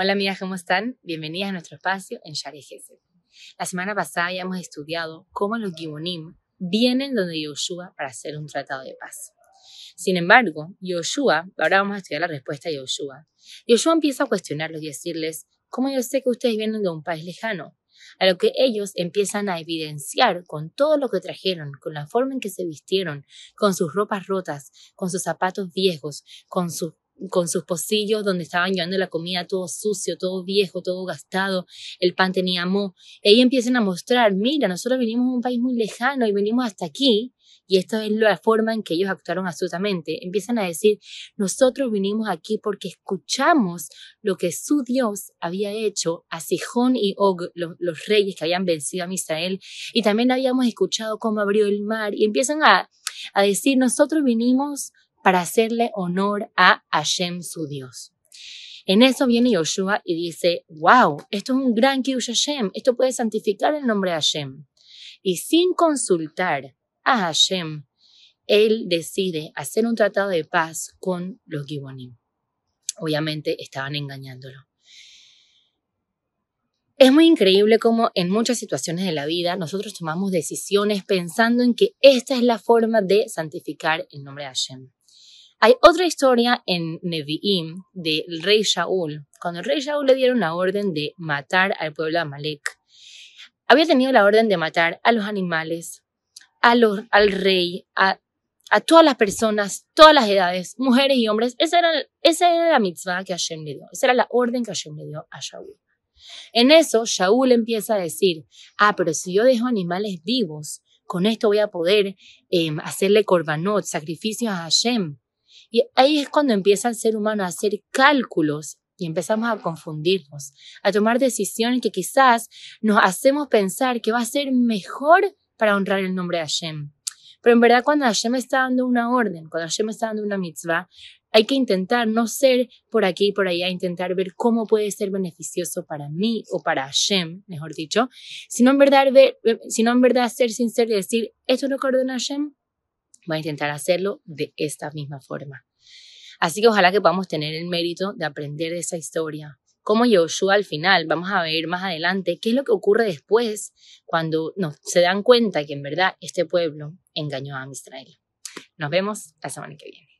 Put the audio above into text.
Hola amigas, ¿cómo están? Bienvenidas a nuestro espacio en Shari Gesed. La semana pasada habíamos estudiado cómo los Gibonim vienen donde Yoshua para hacer un tratado de paz. Sin embargo, Yoshua, ahora vamos a estudiar la respuesta de Yoshua. Yoshua empieza a cuestionarlos y decirles, ¿cómo yo sé que ustedes vienen de un país lejano? A lo que ellos empiezan a evidenciar con todo lo que trajeron, con la forma en que se vistieron, con sus ropas rotas, con sus zapatos viejos, con sus con sus pocillos donde estaban llevando la comida todo sucio, todo viejo, todo gastado, el pan tenía moho. Ellos empiezan a mostrar, mira, nosotros venimos de un país muy lejano y venimos hasta aquí, y esta es la forma en que ellos actuaron absolutamente. Empiezan a decir, nosotros vinimos aquí porque escuchamos lo que su Dios había hecho a Sijón y Og, los, los reyes que habían vencido a Israel, y también habíamos escuchado cómo abrió el mar, y empiezan a, a decir, nosotros vinimos para hacerle honor a Hashem, su Dios. En eso viene Yoshua y dice, wow, esto es un gran Kiddush Hashem, esto puede santificar el nombre de Hashem. Y sin consultar a Hashem, él decide hacer un tratado de paz con los Gibonim. Obviamente estaban engañándolo. Es muy increíble cómo en muchas situaciones de la vida nosotros tomamos decisiones pensando en que esta es la forma de santificar el nombre de Hashem. Hay otra historia en Nevi'im del rey Shaul. Cuando el rey Shaul le dieron la orden de matar al pueblo de Amalek, había tenido la orden de matar a los animales, al rey, a, todas las personas, todas las edades, mujeres y hombres. Esa era, la mitzvah que Hashem le dio. Esa era la orden que Hashem le dio a Shaul. En eso, Shaul empieza a decir, ah, pero si yo dejo animales vivos, con esto voy a poder eh, hacerle korbanot, sacrificios a Hashem. Y ahí es cuando empieza el ser humano a hacer cálculos y empezamos a confundirnos, a tomar decisiones que quizás nos hacemos pensar que va a ser mejor para honrar el nombre de Hashem. Pero en verdad cuando Hashem está dando una orden, cuando Hashem está dando una mitzvah, hay que intentar no ser por aquí y por allá, intentar ver cómo puede ser beneficioso para mí o para Hashem, mejor dicho, sino en verdad, ver, sino en verdad ser sincero y decir, esto es lo que ordena Hashem, voy a intentar hacerlo de esta misma forma. Así que ojalá que podamos tener el mérito de aprender de esa historia. Como Yoshua al final, vamos a ver más adelante qué es lo que ocurre después cuando no, se dan cuenta que en verdad este pueblo engañó a Israel. Nos vemos la semana que viene.